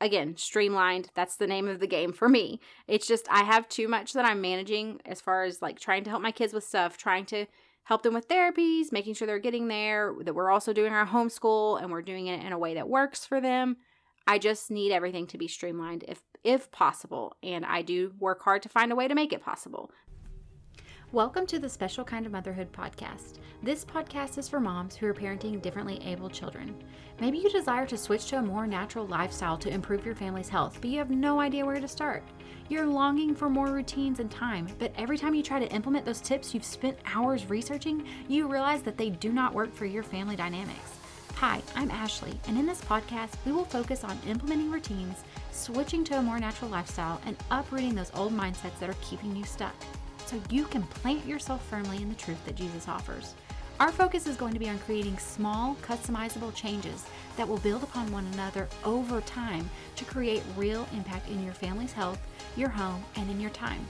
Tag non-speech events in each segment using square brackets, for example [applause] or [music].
again, streamlined. That's the name of the game for me. It's just I have too much that I'm managing as far as like trying to help my kids with stuff, trying to help them with therapies, making sure they're getting there, that we're also doing our homeschool and we're doing it in a way that works for them. I just need everything to be streamlined if if possible, and I do work hard to find a way to make it possible. Welcome to the Special Kind of Motherhood podcast. This podcast is for moms who are parenting differently able children. Maybe you desire to switch to a more natural lifestyle to improve your family's health, but you have no idea where to start. You're longing for more routines and time, but every time you try to implement those tips you've spent hours researching, you realize that they do not work for your family dynamics. Hi, I'm Ashley, and in this podcast, we will focus on implementing routines, switching to a more natural lifestyle, and uprooting those old mindsets that are keeping you stuck so you can plant yourself firmly in the truth that Jesus offers. Our focus is going to be on creating small, customizable changes that will build upon one another over time to create real impact in your family's health, your home, and in your time.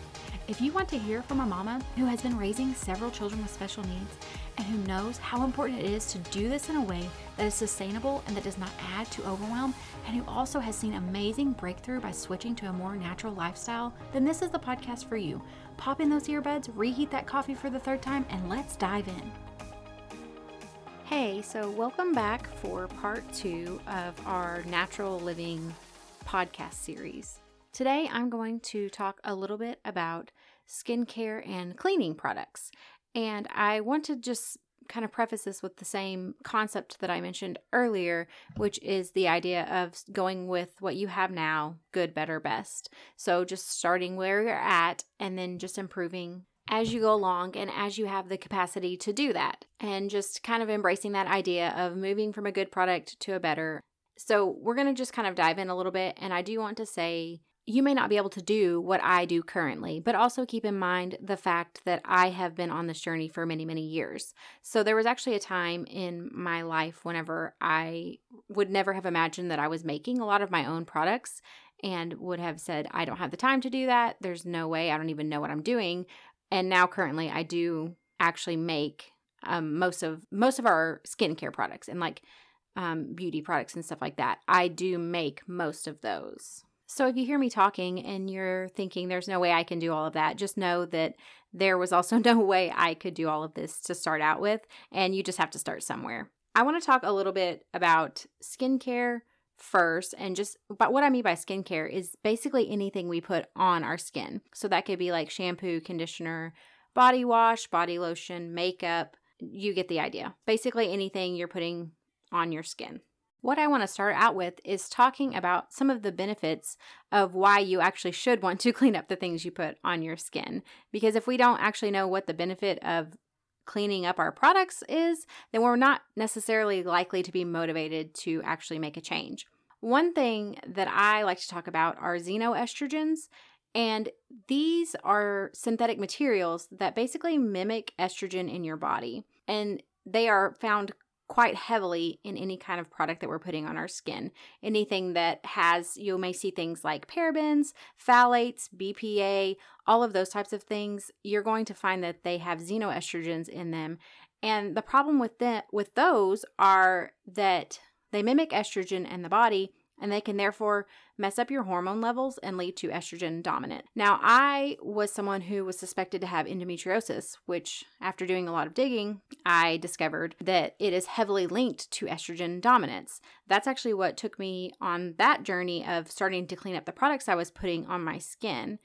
If you want to hear from a mama who has been raising several children with special needs and who knows how important it is to do this in a way that is sustainable and that does not add to overwhelm, and who also has seen amazing breakthrough by switching to a more natural lifestyle, then this is the podcast for you. Pop in those earbuds, reheat that coffee for the third time, and let's dive in. Hey, so welcome back for part two of our natural living podcast series. Today I'm going to talk a little bit about skincare and cleaning products. And I want to just kind of preface this with the same concept that I mentioned earlier, which is the idea of going with what you have now good, better, best. So just starting where you're at and then just improving as you go along and as you have the capacity to do that. And just kind of embracing that idea of moving from a good product to a better. So we're going to just kind of dive in a little bit. And I do want to say, you may not be able to do what I do currently, but also keep in mind the fact that I have been on this journey for many, many years. So there was actually a time in my life whenever I would never have imagined that I was making a lot of my own products and would have said, I don't have the time to do that. There's no way. I don't even know what I'm doing. And now currently I do actually make um, most of most of our skincare products and like um, beauty products and stuff like that. I do make most of those. So if you hear me talking and you're thinking there's no way I can do all of that, just know that there was also [laughs] no way I could do all of this to start out with, and you just have to start somewhere. I want to talk a little bit about skincare first and just but what I mean by skincare is basically anything we put on our skin. So that could be like shampoo, conditioner, body wash, body lotion, makeup, you get the idea. Basically anything you're putting on your skin. What I want to start out with is talking about some of the benefits of why you actually should want to [laughs] clean up the things you put on your skin. Because if we don't actually know what the benefit of cleaning up our products is, then we're not necessarily likely to be motivated to actually make a change. One thing that I like to talk about are xenoestrogens, and these are synthetic materials that basically mimic estrogen in your body. And they are found quite heavily in any kind of product that we're putting on our skin. Anything that has, you may see things like parabens, phthalates, BPA, all of those types of things, you're going to find that they have xenoestrogens in them. And the problem with that with those are that they mimic estrogen in the body and they can therefore mess up your hormone levels and lead to estrogen dominant. Now, I was someone who was suspected to have endometriosis, which, after doing a lot of digging, I discovered that it is heavily linked to estrogen dominance. That's actually what took me on that journey of starting to clean up the products I was putting on my skin.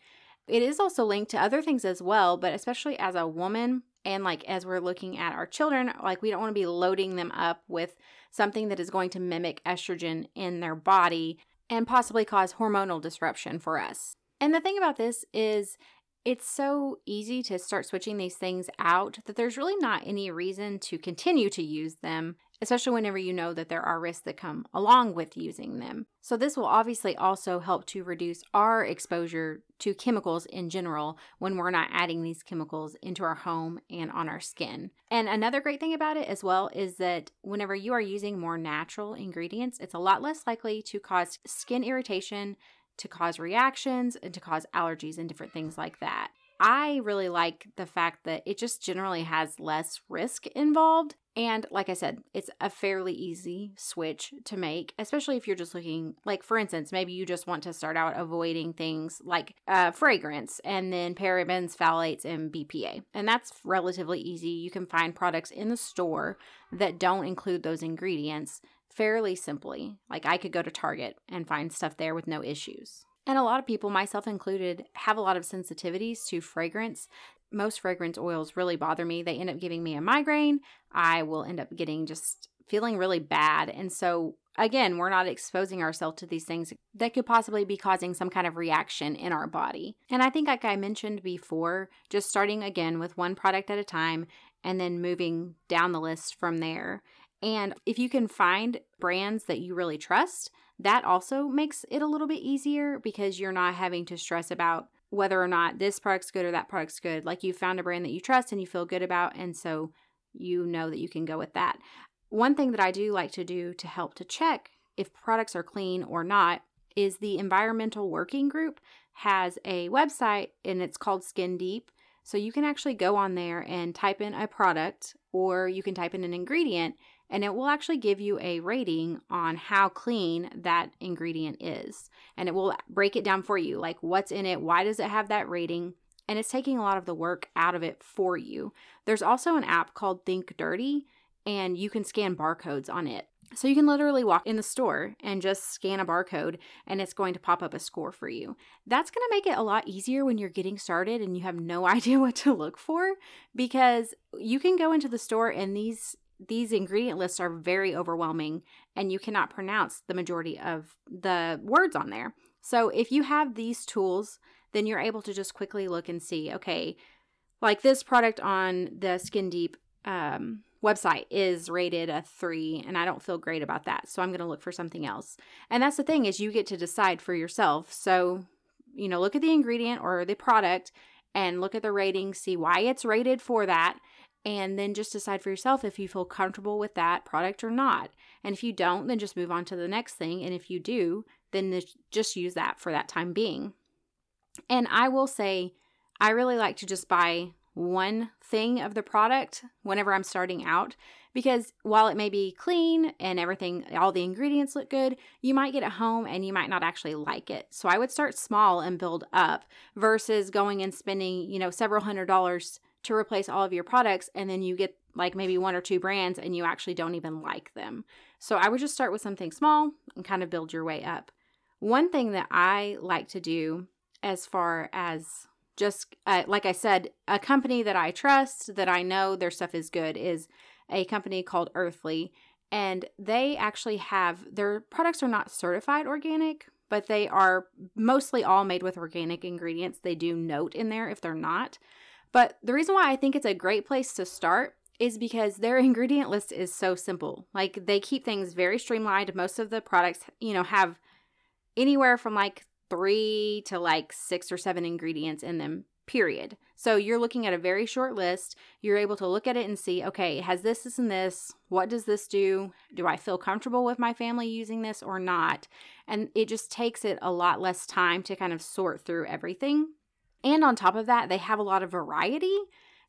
It is also linked to other things as well, but especially as a woman, and like as we're looking at our children, like we don't want to be loading them up with something that is going to mimic estrogen in their body and possibly cause hormonal disruption for us. And the thing about this is, it's so easy to start switching these things out that there's really not any reason to continue to use them especially whenever you know that there are risks that come along with using them. So, this will obviously also help to reduce our exposure to chemicals in general when we're not adding these chemicals into our home and on our skin. And another great thing about it as well is that whenever you are using more natural ingredients, it's a lot less likely to cause skin irritation, to cause reactions, and to cause allergies and different things like that. I really like the fact that it just generally has less risk involved And like I said, it's a fairly easy switch to make, especially if you're just looking, like, for instance, maybe you just want to start out avoiding things like uh, fragrance and then parabens, phthalates, and BPA. And that's relatively easy. You can find products in the store that don't include those ingredients fairly simply. Like, I could go to Target and find stuff there with no issues. And a lot of people, myself included, have a lot of sensitivities to fragrance most fragrance oils really bother me. They end up giving me a migraine. I will end up getting just feeling really bad. And so, again, we're not exposing ourselves to these things that could possibly be causing some kind of reaction in our body. And I think, like I mentioned before, just starting again with one product at a time and then moving down the list from there. And if you can find brands that you really trust, that also makes it a little bit easier because you're not having to stress about whether or not this product's good or that product's good. Like you found a brand that you trust and you feel good about, and so you know that you can go with that. One thing that I do like to do to help to check if products are clean or not is the Environmental Working Group has a website and it's called Skin Deep. So you can actually go on there and type in a product or you can type in an ingredient and it will actually give you a rating on how clean that ingredient is. And it will break it down for you like what's in it, why does it have that rating, and it's taking a lot of the work out of it for you. There's also an app called Think Dirty, and you can scan barcodes on it. So you can literally walk in the store and just scan a barcode and it's going to pop up a score for you. That's going to make it a lot easier when you're getting started and you have no [laughs] idea what to look for because you can go into the store and these these ingredient lists are very overwhelming and you cannot pronounce the majority of the words on there. So if you have these tools, then you're able to just quickly look and see, okay, like this product on the Skin Deep um, website is rated a three, and I don't feel great about that. So I'm going to look for something else. And that's the thing is you get to decide for yourself. So, you know, look at the ingredient or the product and look at the rating, see why it's rated for that, and then just decide for yourself if you feel comfortable with that product or not. And if you don't, then just move on to the next thing. And if you do, then just use that for that time being. And I will say, I really like to just buy one thing of the product whenever I'm starting out because while it may be clean and everything, all the ingredients look good, you might get it home and you might not actually like it. So I would start small and build up versus going and spending, you know, several hundred dollars to replace all of your products and then you get like maybe one or two brands and you actually don't even like them. So I would just start with something small and kind of build your way up. One thing that I like to do as far as just uh, like I said, a company that I trust, that I know their stuff is good, is a company called Earthley. And they actually have their products are not certified organic, but they are mostly all made with organic ingredients. They do note in there if they're not. But the reason why I think it's a great place to start is because their [laughs] ingredient list is so simple. Like they keep things very streamlined. Most of the products, you know, have anywhere from like three to like six or seven ingredients in them, period. So you're looking at a very short list. You're able to look at it and see, okay, has this, this, and this? What does this do? Do I feel comfortable with my family using this or not? And it just takes it a lot less time to kind of sort through everything. And on top of that, they have a lot of variety.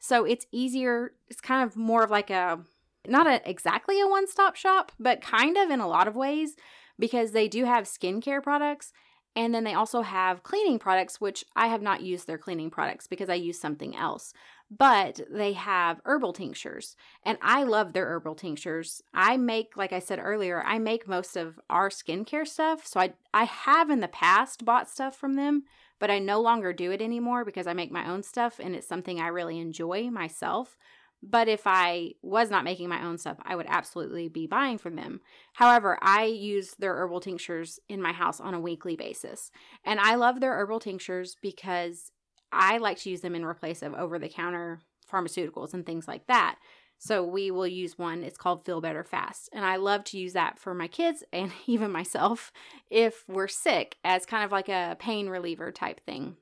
So it's easier, it's kind of more of like a, not a, exactly a one stop shop, but kind of in a lot of ways because they do have skincare products and then they also have cleaning products, which I have not used their cleaning products because I use something else. But they have herbal tinctures, and I love their herbal tinctures. I make, like I said earlier, I make most of our skincare stuff. So I, I have in the past bought stuff from them, but I no longer do it anymore because I make my own stuff and it's something I really enjoy myself. But if I was not making my own stuff, I would absolutely be buying from them. However, I use their herbal tinctures in my house on a weekly basis. And I love their herbal tinctures because I like to use them in replace of over the counter pharmaceuticals and things like that. So we will use one. It's called Feel Better Fast. And I love to use that for my kids [laughs] and even myself if we're sick as kind of like a pain reliever type thing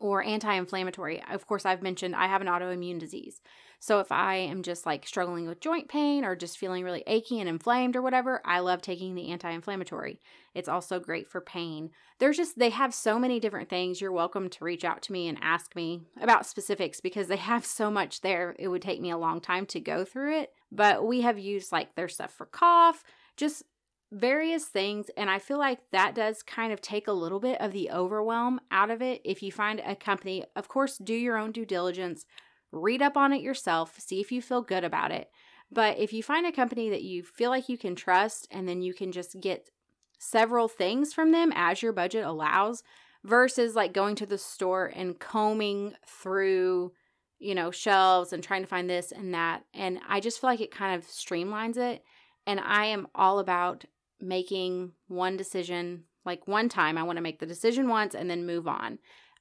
or anti inflammatory. Of course, I've mentioned I have an autoimmune disease. So if I am just like struggling with joint pain or just feeling really achy and inflamed or whatever, I love taking the anti inflammatory. It's also great for pain. There's just, they have so many different things. You're welcome to reach out to me and ask me about specifics because they [laughs] have so much there. It would take me a long time to go through it. but we have used like their stuff for cough, just various things. And I feel like that does kind of take a little bit of the overwhelm out of it. If you find a company, of course, do your own due diligence, read up on it yourself, see if you feel good about it. But if you find a company that you feel like you can trust and then you can just get several things from them as your budget allows versus like going to the store and combing through you know shelves and trying to find this and that and i just feel like it kind of streamlines it and i am all about making one decision like one time i want to make the decision once and then move on.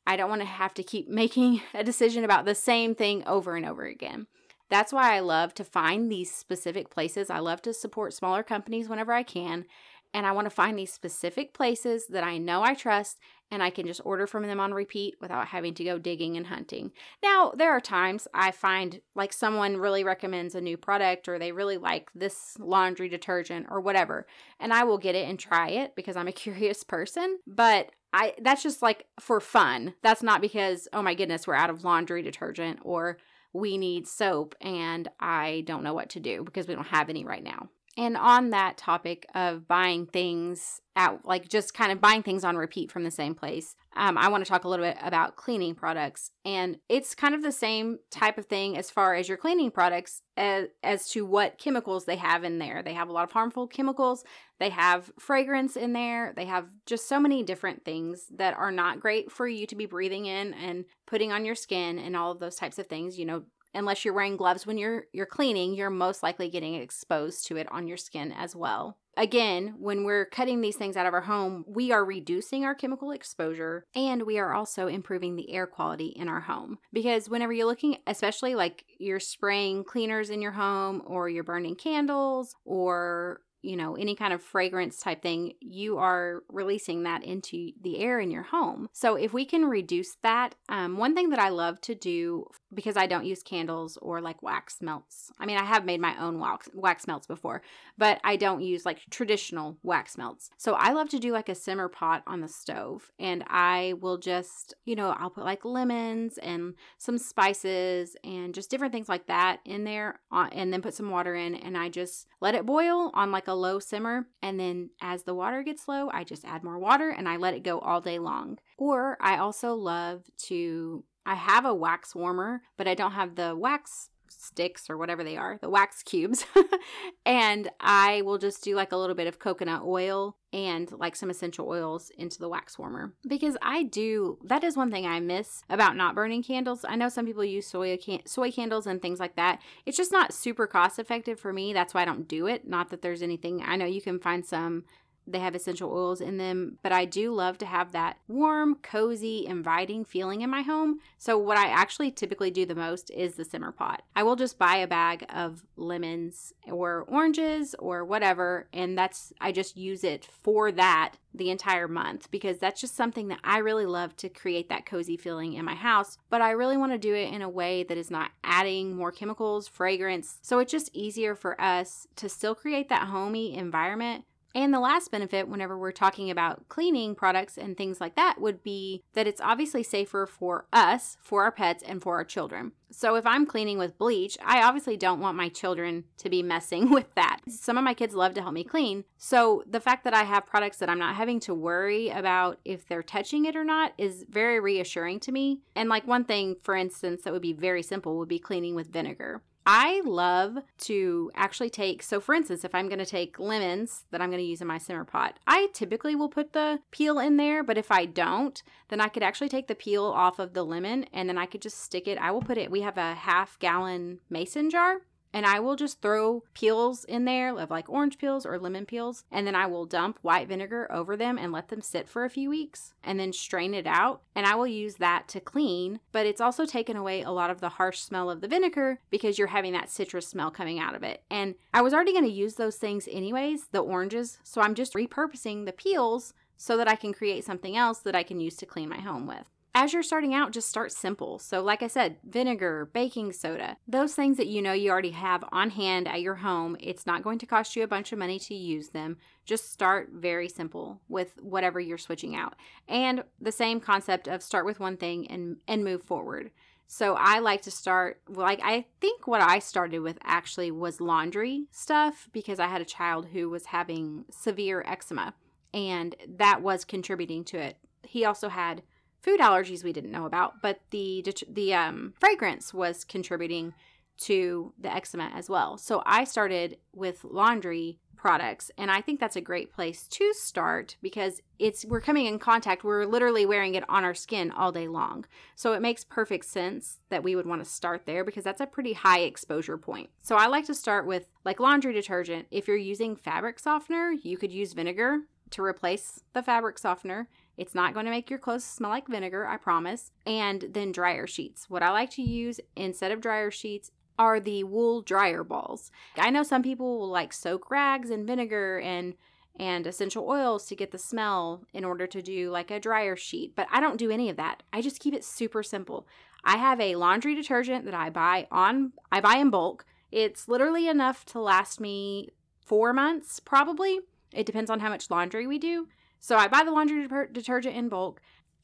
I don't want to have to keep [laughs] making a decision about the same thing over and over again. That's why i love to find these specific places. I love to support smaller companies whenever i can and I want to find these specific places that I know I trust and I can just order from them on repeat without having to go digging and hunting. Now, there are times I find like someone really recommends a new product or they really like this laundry detergent or whatever, and I will get it and try it because I'm a [laughs] curious person, but I that's just like for fun. That's not because oh my goodness, we're out of laundry detergent or we need soap and I don't know what to do because we don't have any right now. And on that topic of buying things out, like just kind of buying things on repeat from the same place, um, I want to talk a little bit about cleaning products. And it's kind of the same type of thing as far as your cleaning products as, as to what chemicals they have in there. They have a lot of harmful chemicals, they have fragrance in there, they have just so many different things that are not great for you to be breathing in and putting on your skin and all of those types of things. You know, unless you're wearing gloves when you're you're cleaning, you're most likely getting exposed to it on your skin as well. Again, when we're cutting these things out of our home, we are reducing our chemical exposure and we are also improving the air quality in our home. Because whenever you're looking, especially like you're spraying cleaners in your home or you're burning candles or you know, any kind of fragrance type thing, you are releasing that into the air in your home. So, if we can reduce that, um, one thing that I love to do because I don't use candles or like wax melts. I mean, I have made my own wax, wax melts before, but I don't use like traditional wax melts. So, I love to do like a simmer pot on the stove and I will just, you know, I'll put like lemons and some spices and just different things like that in there uh, and then put some water in and I just let it boil on like a low simmer. And then as the water gets low, I just add more water and I let it go all day long. Or I also love to, I have a wax warmer, but I don't have the wax sticks or whatever they are, the wax cubes. [laughs] and I will just do like a little bit of coconut oil and like some essential oils into the wax warmer because I do that is one thing I miss about not burning candles. I know some people use soy can- soy candles and things like that. It's just not super cost effective for me. That's why I don't do it. Not that there's anything. I know you can find some they have essential oils in them, but I do love to have that warm, cozy, inviting feeling in my home. So, what I actually typically do the most is the simmer pot. I will just buy a bag of lemons or oranges or whatever, and that's, I just use it for that the entire month because that's just something that I really love to create that cozy feeling in my house. But I really want to do it in a way that is not adding more chemicals, fragrance. So, it's just easier for us to still create that homey environment and the last benefit, whenever we're talking about cleaning products and things like that, would be that it's obviously safer for us, for our pets, and for our children. So if I'm cleaning with bleach, I obviously don't want my children to be messing [laughs] with that. Some of my kids love to help me clean. So the fact that I have products that I'm not having to worry about if they're touching it or not is very reassuring to me. And like one thing, for instance, that would be very simple would be cleaning with vinegar. I love to actually take, so for instance, if I'm going to take lemons that I'm going to use in my simmer pot, I typically will put the peel in there, but if I don't, then I could actually take the peel off of the lemon and then I could just stick it. I will put it, we have a half gallon mason jar and I will just throw peels in there of like orange peels or lemon peels, and then I will dump white vinegar over them and let them sit for a few weeks and then strain it out. And I will use that to clean, but it's also taken away a lot of the harsh smell of the vinegar because you're having that citrus smell coming out of it. And I was already going to use those things anyways, the oranges, so I'm just repurposing the peels so that I can create something else that I can use to clean my home with as you're starting out, just start simple. So, like I said, vinegar, baking soda, those things that you know you already have on hand at your home, it's not going to cost you a bunch of money to use them. Just start very simple with whatever you're switching out. And the same concept of start with one thing and, and move forward. So I like to start like I think what I started with actually was laundry stuff because I had a child who was having severe eczema and that was contributing to it. He also had food allergies we didn't know about, but the the um, fragrance was contributing to the eczema as well. So I started with laundry products and I think that's a great place to start because it's we're coming in contact we're literally wearing it on our skin all day long. So it makes perfect sense that we would want to start there because that's a pretty high exposure point. So I like to start with like laundry detergent. If you're using fabric softener, you could use vinegar to replace the fabric softener. It's not going to make your clothes smell like vinegar, I promise. And then dryer sheets. What I like to use instead of dryer sheets are the wool dryer balls. I know some people will like soak rags in vinegar and and essential oils to get the smell in order to do like a dryer sheet, but I don't do any of that. I just keep it super simple. I have a laundry detergent that I buy on I buy in bulk. It's literally enough to last me 4 months probably. It depends on how much laundry we do. So I buy the laundry de- detergent in bulk.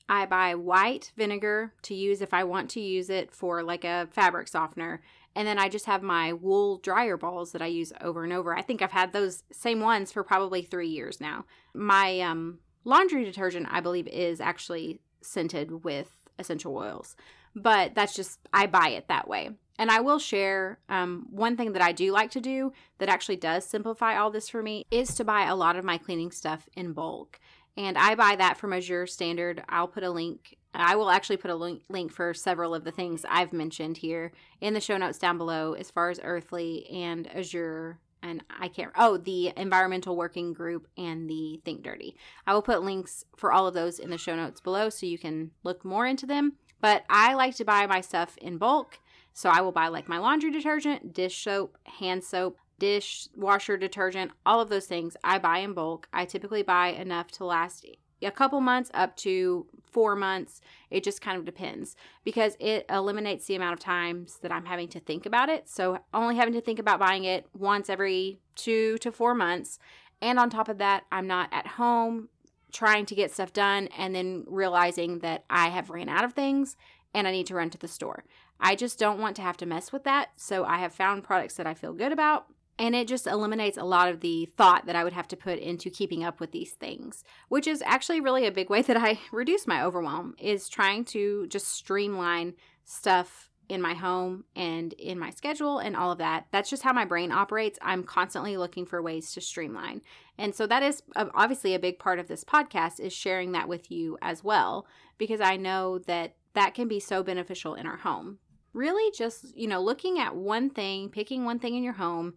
I buy white vinegar to use if I want to use it for like a fabric softener. And then I just have my wool dryer balls that I use over and over. I think I've had those same ones for probably three years now. My um, laundry detergent, I believe, is actually scented with essential oils, but that's just, I buy it that way. And I will share um, one thing that I do like to do that actually does simplify all this for me is to buy a lot of my cleaning stuff in bulk. And I buy that from Azure Standard. I'll put a link I will actually put a link, for several of the things I've mentioned here in the show notes down below as far as Earthley and Azure and I can't oh the environmental working group and the think dirty. I will put links for all of those in the show notes below so you can look more into them. But I like to buy my stuff in bulk. So I will buy like my laundry detergent, dish soap, hand soap, dishwasher detergent, all of those things I buy in bulk. I typically buy enough to last a couple months up to four months. It just kind of depends because it eliminates the amount of times that I'm having to think about it. So, only having to think about buying it once every two to four months. And on top of that, I'm not at home trying to get stuff done and then realizing that I have ran out of things and I need to run to the store. I just don't want to have to mess with that. So, I have found products that I feel good about and it just eliminates a lot of the thought that I would have to put into keeping up with these things, which is actually really a big way that I [laughs] reduce my overwhelm is trying to just streamline stuff in my home and in my schedule and all of that. That's just how my brain operates. I'm constantly looking for ways to streamline. And so that is uh, obviously a big part of this podcast is sharing that with you as well because I know that that can be so beneficial in our home. Really just, you know, looking at one thing, picking one thing in your home,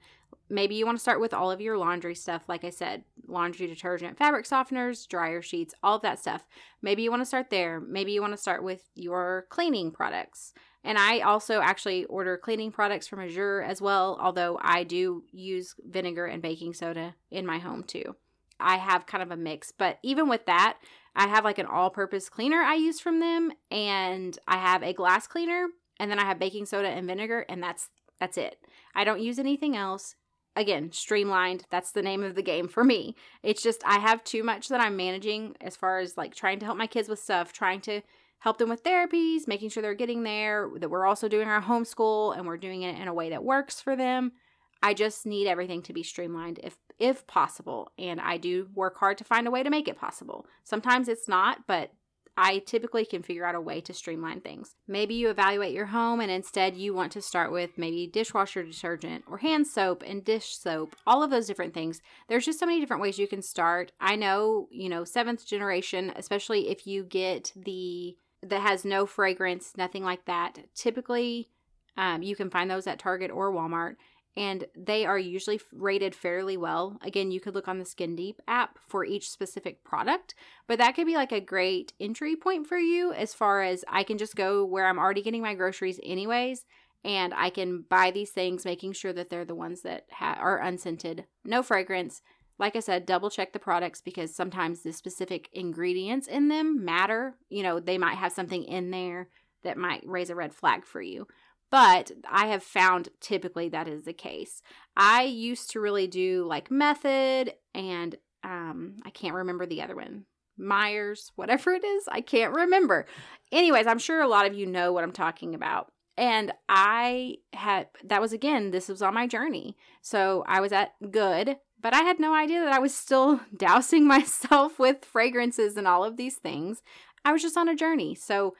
maybe you want to start with all of your laundry stuff like i said laundry detergent fabric softeners dryer sheets all of that stuff. Maybe you want to start there. Maybe you want to start with your cleaning products. And i also actually order cleaning products from azure as well although i do use vinegar and baking soda in my home too. I have kind of a mix but even with that i have like an all-purpose cleaner i use from them and i have a glass cleaner and then i have baking soda and vinegar and that's that's it. I don't use anything else again, streamlined. That's the name of the game for me. It's just I have too much that I'm managing as far as like trying to help my kids with stuff, trying to help them with therapies, making sure they're getting there, that we're also doing our homeschool and we're doing it in a way that works for them. I just need everything to be streamlined if if possible, and I do work hard to find a way to make it possible. Sometimes it's not, but I typically can figure out a way to streamline things. Maybe you evaluate your home and instead you want to start with maybe dishwasher detergent or hand soap and dish soap, all of those different things. There's just so many different ways you can start. I know, you know, seventh generation, especially if you get the that has no fragrance, nothing like that. Typically, um, you can find those at Target or Walmart and they are usually rated fairly well. Again, you could look on the Skin Deep app for each specific product, but that could be like a great entry point for you as far as I can just go where I'm already getting my groceries anyways and I can buy these things making sure that they're the ones that ha- are unscented, no fragrance. Like I said, double check the products because sometimes the specific ingredients in them matter. You know, they might have something in there that might raise a red flag for you but I have found typically that is the case. I used to really do like method and um I can't remember the other one. Myers, whatever it is. I can't remember. Anyways, I'm sure a lot of you know what I'm talking about. And I had, that was again, this was on my journey. So I was at Good, but I had no idea that I was still [laughs] dousing myself with fragrances and all of these things. I was just on a journey. So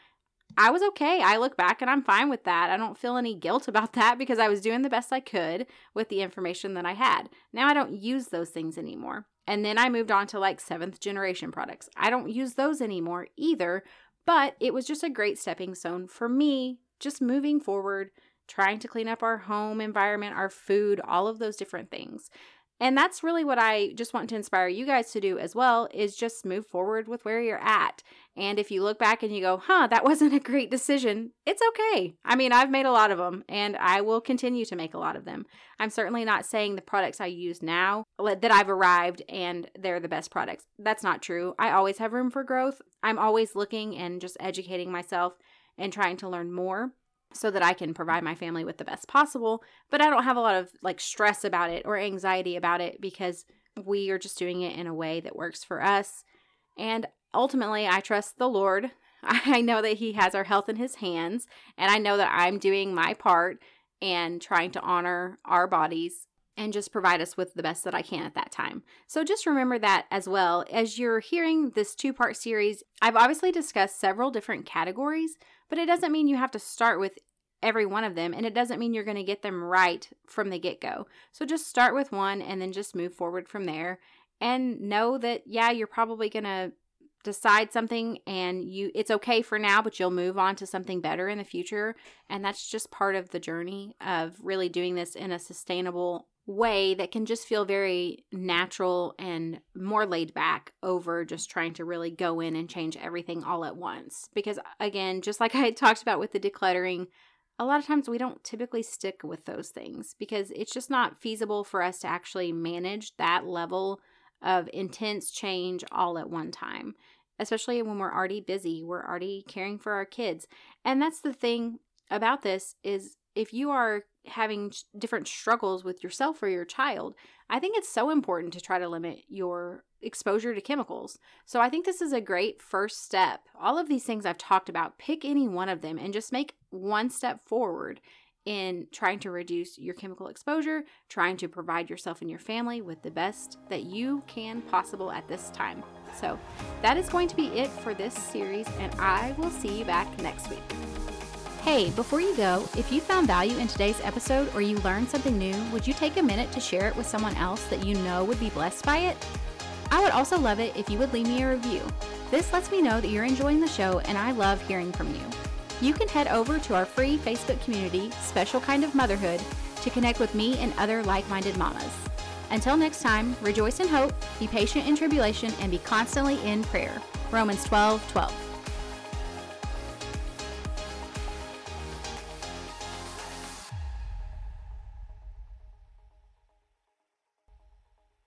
I was okay. I look back and I'm fine with that. I don't feel any guilt about [laughs] that because I was doing the best I could with the information that I had. Now I don't use those things anymore. And then I moved on to like seventh generation products. I don't use those anymore either, but it was just a great stepping stone for me, just moving forward, trying to clean up our home environment, our food, all of those different things. And that's really what I just want to inspire you guys to do as well is just move forward with where you're at. And if you look back and you go, huh, that [laughs] wasn't a great decision, it's okay. I mean, I've made a lot of them and I will continue to make a lot of them. I'm certainly not saying the products I use now that I've arrived and they're the best products. That's not true. I always have room for growth. I'm always looking and just educating myself and trying to learn more so that I can provide my family with the best possible. But I don't have a lot of like stress about it or anxiety about it because we are just doing it in a way that works for us. And ultimately, I trust the Lord. [laughs] I know that He has our health in His hands, and I know that I'm doing my part and trying to honor our bodies and just provide us with the best that I can at that time. So just remember that as well. As you're hearing this two part series, I've obviously discussed several different categories, but it doesn't mean you have to start with every one of them, and it doesn't mean you're going to get them right from the get go. So just start with one and then just move forward from there. And know that, yeah, you're probably going to decide something and you it's okay for now but you'll move on to something better in the future and that's just part of the journey of really doing this in a sustainable way that can just feel very natural and more laid back over just trying to really go in and change everything all at once. Because, again, just like [laughs] I talked about with the decluttering, a lot of times we don't typically stick with those things because it's just not feasible for us to actually manage that level of intense change all at one time especially when we're already busy we're already caring for our kids and that's the thing about this is if you are having different struggles with yourself or your child, I think it's so important to try to limit your exposure to chemicals. So I think this is a great first step. All of these things I've talked about, pick any one of them and just make one step forward in trying to reduce your chemical exposure, trying to provide yourself and your family with the best that you can possible at this time. So, that is going to be it for this series, and I will see you back next week. Hey, before you go, if you found value in today's episode or you learned something new, would you take a minute to share it with someone else that you know would be blessed by it? I would also love it if you would leave me a review. This lets me know that you're enjoying the show and I love hearing from you. You can head over to our free Facebook community, Special Kind of Motherhood, to connect with me and other like minded mamas. Until next time, rejoice in hope, be patient in tribulation, and be constantly in prayer. Romans 12 12.